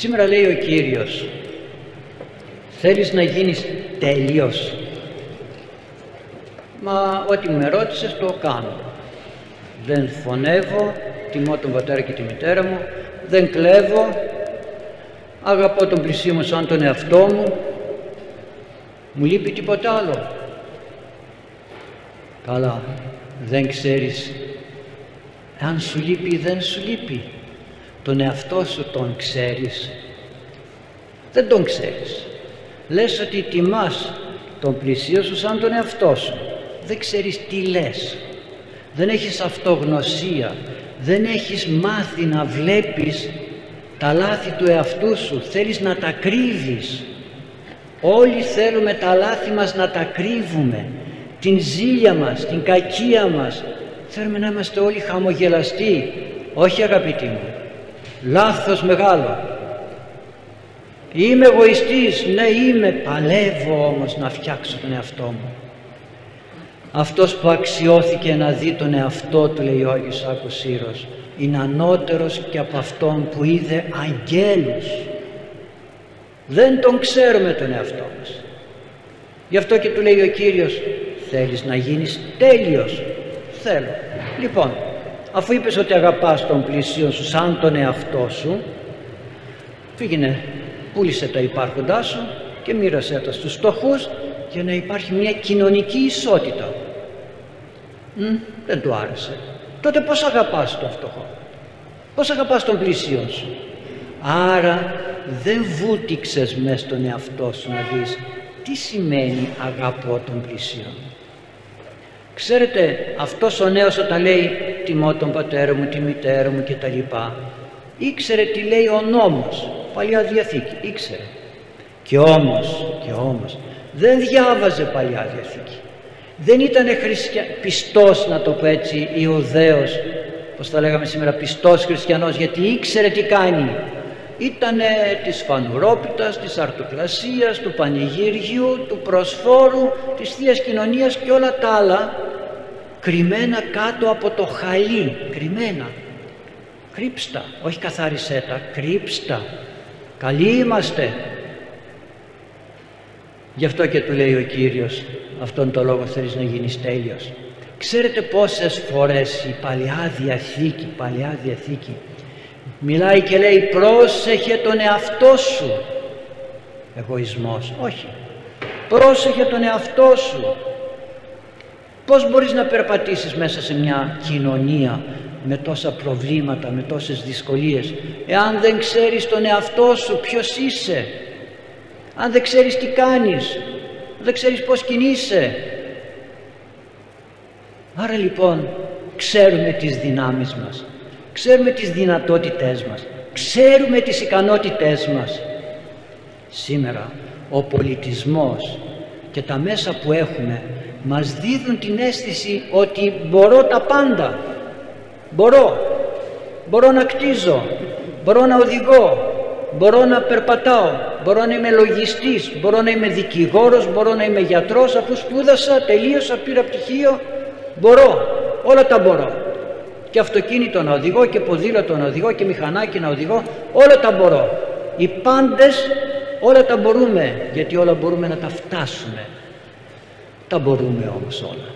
Σήμερα λέει ο Κύριος, θέλεις να γίνεις τέλειος. Μα ό,τι με ρώτησες το κάνω. Δεν φωνεύω, τιμώ τον πατέρα και τη μητέρα μου, δεν κλέβω, αγαπώ τον πλησίο μου σαν τον εαυτό μου, μου λείπει τίποτα άλλο. Καλά, δεν ξέρεις αν σου λείπει ή δεν σου λείπει. Τον εαυτό σου τον ξέρεις. Δεν τον ξέρεις. Λες ότι τιμάς τον πλησίο σου σαν τον εαυτό σου. Δεν ξέρεις τι λες. Δεν έχεις αυτογνωσία. Δεν έχεις μάθει να βλέπεις τα λάθη του εαυτού σου. Θέλεις να τα κρύβεις. Όλοι θέλουμε τα λάθη μας να τα κρύβουμε. Την ζήλια μας, την κακία μας. Θέλουμε να είμαστε όλοι χαμογελαστοί. Όχι αγαπητοί μου. Λάθος μεγάλο. Είμαι εγωιστής, ναι είμαι, παλεύω όμως να φτιάξω τον εαυτό μου. Αυτός που αξιώθηκε να δει τον εαυτό του, λέει ο Άγιος Άκος Σύρος, είναι ανώτερος και από αυτόν που είδε αγγέλους. Δεν τον ξέρουμε τον εαυτό μας. Γι' αυτό και του λέει ο Κύριος, θέλεις να γίνεις τέλειος. Θέλω. Λοιπόν, αφού είπες ότι αγαπάς τον πλησίον σου σαν τον εαυτό σου, πήγαινε, πούλησε τα υπάρχοντά σου και μοίρασέ τα στους στοχούς για να υπάρχει μια κοινωνική ισότητα. Μ, δεν του άρεσε. Τότε πώς αγαπάς τον φτωχό; Πώς αγαπάς τον πλησίον σου; Άρα δεν βούτυξες μέσα στον εαυτό σου να δεις τι σημαίνει αγαπώ τον πλησίον. Ξέρετε αυτός ο νέος όταν λέει τιμώ τον πατέρα μου, τη μητέρα μου και τα λοιπά ήξερε τι λέει ο νόμος, Παλιά Διαθήκη, ήξερε. Και όμως, και όμως δεν διάβαζε Παλιά Διαθήκη. Δεν ήταν χριστια... πιστός να το πω έτσι Ιουδαίος, πως θα λέγαμε σήμερα πιστός χριστιανός γιατί ήξερε τι κάνει. Ήτανε της φανουρόπιτας, της αρτοκλασίας, του πανηγύριου, του προσφόρου, της Θείας Κοινωνίας και όλα τα άλλα κρυμμένα κάτω από το χαλί, κρυμμένα. Κρύψτα, όχι καθάρισέ τα, κρύψτα. Καλοί είμαστε. Γι' αυτό και του λέει ο Κύριος, αυτόν τον λόγο θέλεις να γίνεις τέλειος. Ξέρετε πόσες φορές η Παλιά Διαθήκη, Παλιά Διαθήκη, μιλάει και λέει πρόσεχε τον εαυτό σου. Εγωισμός, όχι. Πρόσεχε τον εαυτό σου. Πώς μπορείς να περπατήσεις μέσα σε μια κοινωνία με τόσα προβλήματα, με τόσες δυσκολίες εάν δεν ξέρεις τον εαυτό σου ποιος είσαι αν δεν ξέρεις τι κάνεις δεν ξέρεις πώς κινείσαι. Άρα λοιπόν ξέρουμε τις δυνάμεις μας ξέρουμε τις δυνατότητές μας ξέρουμε τις ικανότητές μας. Σήμερα ο πολιτισμός και τα μέσα που έχουμε μας δίδουν την αίσθηση ότι μπορώ τα πάντα. Μπορώ. Μπορώ να κτίζω. Μπορώ να οδηγώ. Μπορώ να περπατάω. Μπορώ να είμαι λογιστής. Μπορώ να είμαι δικηγόρος. Μπορώ να είμαι γιατρός. Αφού σπούδασα, τελείωσα, πήρα πτυχίο μπορώ, όλα τα μπορώ. Και αυτοκίνητο να οδηγώ και ποδήλατο να οδηγώ και μηχανάκι να οδηγώ. Όλα τα μπορώ. Οι πάντες όλα τα μπορούμε γιατί όλα μπορούμε να τα φτάσουμε τα μπορούμε όμως όλα.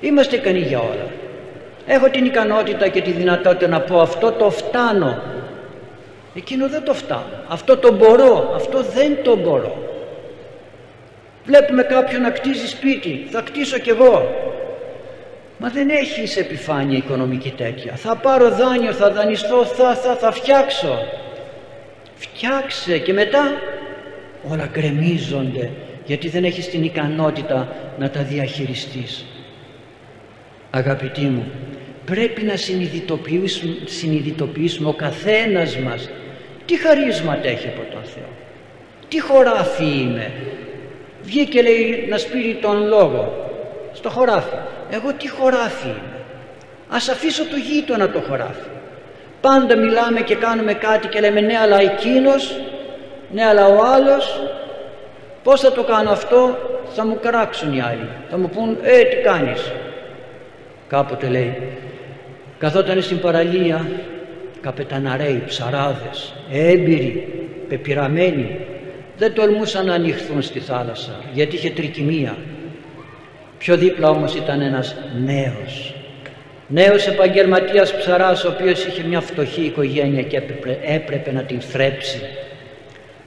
Είμαστε ικανοί για όλα. Έχω την ικανότητα και τη δυνατότητα να πω αυτό το φτάνω εκείνο δεν το φτάνω. Αυτό το μπορώ, αυτό δεν το μπορώ. Βλέπουμε κάποιον να κτίζει σπίτι. Θα κτίσω κι εγώ. Μα δεν έχεις επιφάνεια οικονομική τέτοια. Θα πάρω δάνειο, θα δανειστώ θα, θα, θα φτιάξω. Φτιάξε και μετά όλα γκρεμίζονται γιατί δεν έχεις την ικανότητα να τα διαχειριστείς. Αγαπητοί μου πρέπει να συνειδητοποιήσουμε, συνειδητοποιήσουμε ο καθένας μας τι χαρίσματα έχει από τον Θεό. Τι χωράφι είμαι. Βγήκε λέει να σπείρει τον λόγο στο χωράφι. Εγώ τι χωράφι είμαι. Ας αφήσω το γείτονα το χωράφι. Πάντα μιλάμε και κάνουμε κάτι και λέμε ναι αλλά εκείνος ναι αλλά ο άλλος πως θα το κάνω αυτό; Θα μου κράξουν οι άλλοι θα μου πούν ε τι κάνεις; Κάποτε λέει καθόταν στην παραλία καπεταναρέοι, ψαράδες, έμπειροι πεπειραμένοι δεν τολμούσαν να ανοιχθούν στη θάλασσα γιατί είχε τρικυμία. Πιο δίπλα όμως ήταν ένας νέος. Νέος επαγγελματίας ψαράς ο οποίος είχε μια φτωχή οικογένεια και έπρεπε, έπρεπε να την θρέψει.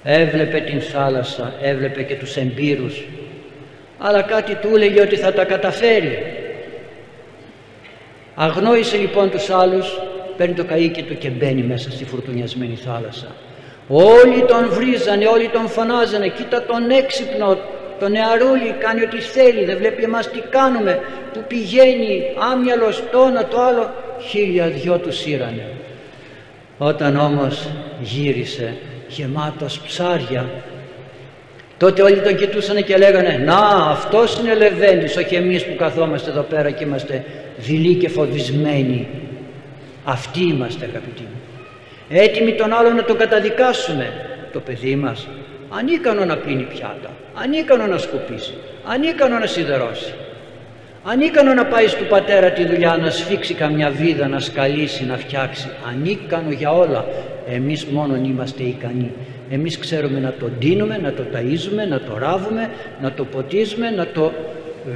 Έβλεπε την θάλασσα, έβλεπε και τους εμπειρούς αλλά κάτι του έλεγε ότι θα τα καταφέρει. Αγνόησε λοιπόν τους άλλους, παίρνει το καΐκι του και μπαίνει μέσα στη φουρτουνιασμένη θάλασσα. Όλοι τον βρίζανε, όλοι τον φωνάζανε, κοίτα τον έξυπνο, τον νεαρούλι κάνει ό,τι θέλει, δεν βλέπει εμάς τι κάνουμε, που πηγαίνει άμυαλος το ένα το άλλο, χίλια δυο του σύρανε. Όταν όμως γύρισε γεμάτος ψάρια τότε όλοι τον κοιτούσαν και λέγανε «Να, αυτός είναι Λεβέντης, όχι εμείς που καθόμαστε εδώ πέρα και είμαστε δειλοί και φοβισμένοι. Αυτοί είμαστε αγαπητοί μου. Έτοιμοι τον άλλο να τον καταδικάσουμε. Το παιδί μας ανίκανο να κλείνει πιάτα, ανίκανο να σκουπίσει, ανίκανο να σιδερώσει. Ανίκανο να πάει του πατέρα τη δουλειά να σφίξει καμιά βίδα, να σκαλίσει, να φτιάξει. Ανίκανο για όλα. Εμείς μόνον είμαστε ικανοί. Εμείς ξέρουμε να το ντύνουμε, να το ταΐζουμε, να το ράβουμε, να το ποτίζουμε, να το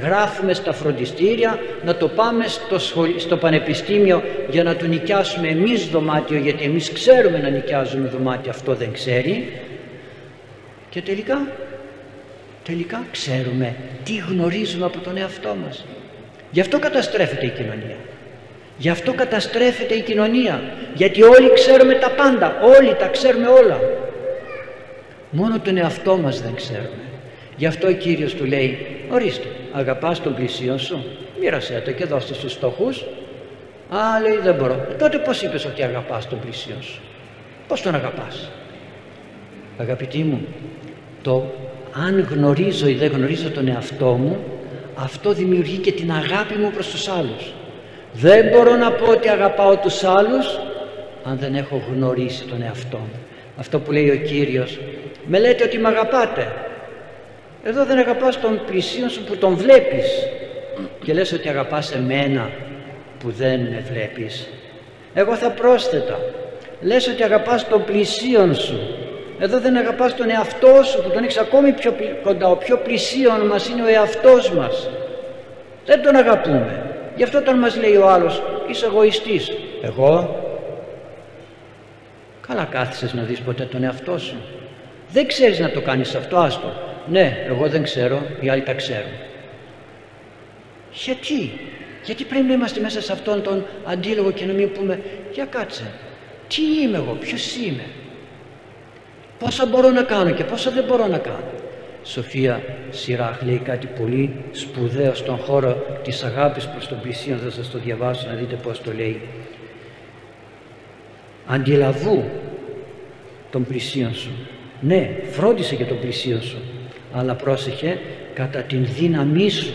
γράφουμε στα φροντιστήρια, να το πάμε στο, στο πανεπιστήμιο για να του νοικιάσουμε εμείς δωμάτιο γιατί εμείς ξέρουμε να νοικιάζουμε δωμάτιο, αυτό δεν ξέρει. Και τελικά, τελικά ξέρουμε τι γνωρίζουμε από τον εαυτό μας. Γι' αυτό καταστρέφεται η κοινωνία. Γι' αυτό καταστρέφεται η κοινωνία. Γιατί όλοι ξέρουμε τα πάντα, όλοι τα ξέρουμε όλα. Μόνο τον εαυτό μας δεν ξέρουμε. Γι' αυτό ο Κύριος του λέει ορίστε αγαπάς τον πλησίον σου μοίρασέ το και δώστε στους στοχούς α λέει δεν μπορώ ε, τότε πως είπες ότι αγαπάς τον πλησίον σου; Πως τον αγαπάς; Αγαπητοί μου το αν γνωρίζω ή δεν γνωρίζω τον εαυτό μου αυτό δημιουργεί και την αγάπη μου προς τους άλλους. Δεν μπορώ να πω ότι αγαπάω τους άλλους αν δεν έχω γνωρίσει τον εαυτό μου. Αυτό που λέει ο Κύριος με λέτε ότι με αγαπάτε. Εδώ δεν αγαπάς τον πλησίον σου που τον βλέπεις. Και λες ότι αγαπάς εμένα που δεν με βλέπεις. Εγώ θα πρόσθετα. Λες ότι αγαπάς τον πλησίον σου εδώ δεν αγαπάς τον εαυτός σου που τον έχεις ακόμη πιο κοντά. Ο πιο πλησίον μας είναι ο εαυτός μας. Δεν τον αγαπούμε. Γι' αυτό όταν μας λέει ο άλλος είσαι εγωιστής εγώ καλά κάθισες να δεις ποτέ τον εαυτό σου δεν ξέρεις να το κάνεις αυτό, άστο. Ναι, εγώ δεν ξέρω, οι άλλοι τα ξέρουν. Γιατί, γιατί πρέπει να είμαστε μέσα σε αυτόν τον αντίλογο και να μην πούμε για κάτσε, τι είμαι εγώ, ποιος είμαι, πόσα μπορώ να κάνω και πόσα δεν μπορώ να κάνω. Σοφία Σιράχ λέει κάτι πολύ σπουδαίο στον χώρο της αγάπης προς τον πλησίον, θα σας το διαβάσω να δείτε πώς το λέει. Αντιλαβού τον πλησίον σου ναι, φρόντισε για τον πλησίο σου, αλλά πρόσεχε κατά την δύναμή σου.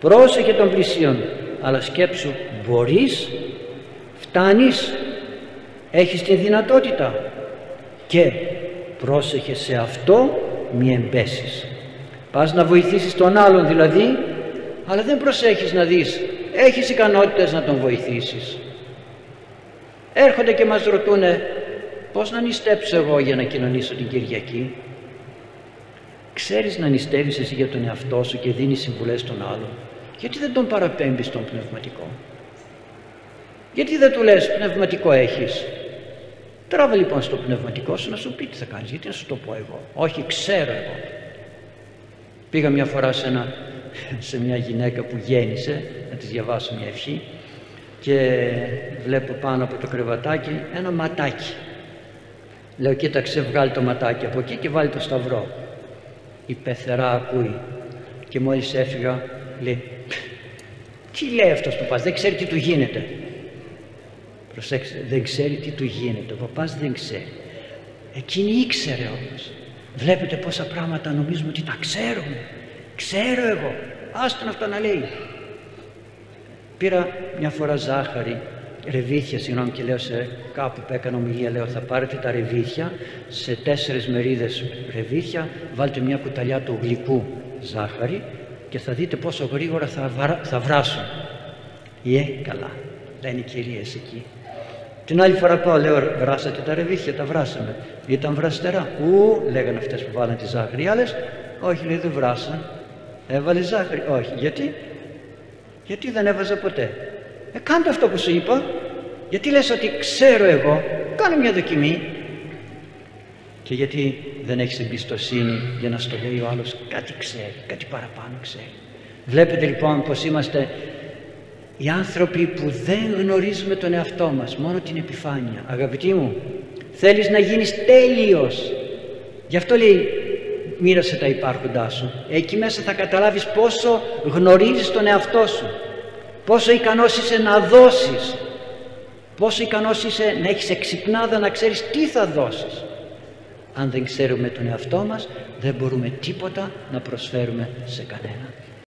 Πρόσεχε τον πλησίον, αλλά σκέψου μπορείς, φτάνεις, έχεις τη δυνατότητα και πρόσεχε σε αυτό μη εμπέσεις. Πας να βοηθήσεις τον άλλον δηλαδή, αλλά δεν προσέχεις να δεις, έχεις ικανότητες να τον βοηθήσεις. Έρχονται και μας ρωτούνε Πώς να νηστέψω εγώ για να κοινωνήσω την Κυριακή; Ξέρεις να νηστεύεις εσύ για τον εαυτό σου και δίνεις συμβουλές στον άλλον. Γιατί δεν τον παραπέμπεις στον πνευματικό; Γιατί δεν του λες πνευματικό έχεις. Τράβε λοιπόν στο πνευματικό σου να σου πει τι θα κάνεις. Γιατί να σου το πω εγώ. Όχι ξέρω εγώ. Πήγα μια φορά σε, ένα, σε μια γυναίκα που γέννησε να της διαβάσω μια ευχή και βλέπω πάνω από το κρεβατάκι ένα ματάκι Λέω κοίταξε βγάλει το ματάκι από εκεί και βάλει το σταυρό. Η πεθερά ακούει και μόλις έφυγα λέει τι λέει αυτός που πας δεν ξέρει τι του γίνεται. Προσέξτε δεν ξέρει τι του γίνεται. Ο παπάς δεν ξέρει. Εκείνη ήξερε όμως. Βλέπετε πόσα πράγματα νομίζουμε ότι τα ξέρουμε. Ξέρω εγώ. Άστον αυτό να λέει. Πήρα μια φορά ζάχαρη ρεβίθια, συγγνώμη και λέω σε κάπου που έκανα ομιλία, λέω θα πάρετε τα ρεβίθια, σε τέσσερις μερίδες ρεβίθια, βάλτε μια κουταλιά του γλυκού ζάχαρη και θα δείτε πόσο γρήγορα θα, θα βράσουν. Ε, καλά, λένε οι κυρίες εκεί. Την άλλη φορά πάω, λέω, βράσατε τα ρεβίθια, τα βράσαμε. Ήταν βραστερά. Ου, λέγανε αυτές που βάλαν τη ζάχαρη. Οι άλλες, όχι, λέει, δεν βράσαν. Έβαλε ζάχαρη. Όχι. Γιατί; Γιατί δεν έβαζα ποτέ. Ε, κάντε αυτό που σου είπα. Γιατί λες ότι ξέρω εγώ. Κάνε μια δοκιμή. Και γιατί δεν έχεις εμπιστοσύνη για να στο λέει ο άλλος κάτι ξέρει, κάτι παραπάνω ξέρει. Βλέπετε λοιπόν πως είμαστε οι άνθρωποι που δεν γνωρίζουμε τον εαυτό μας, μόνο την επιφάνεια. Αγαπητοί μου, θέλεις να γίνεις τέλειος. Γι' αυτό λέει μοίρασε τα υπάρχοντά σου. Εκεί μέσα θα καταλάβεις πόσο γνωρίζεις τον εαυτό σου. Πόσο ικανός είσαι να δώσεις. Πόσο ικανός είσαι να έχεις εξυπνάδα να ξέρεις τι θα δώσεις. Αν δεν ξέρουμε τον εαυτό μας δεν μπορούμε τίποτα να προσφέρουμε σε κανέναν.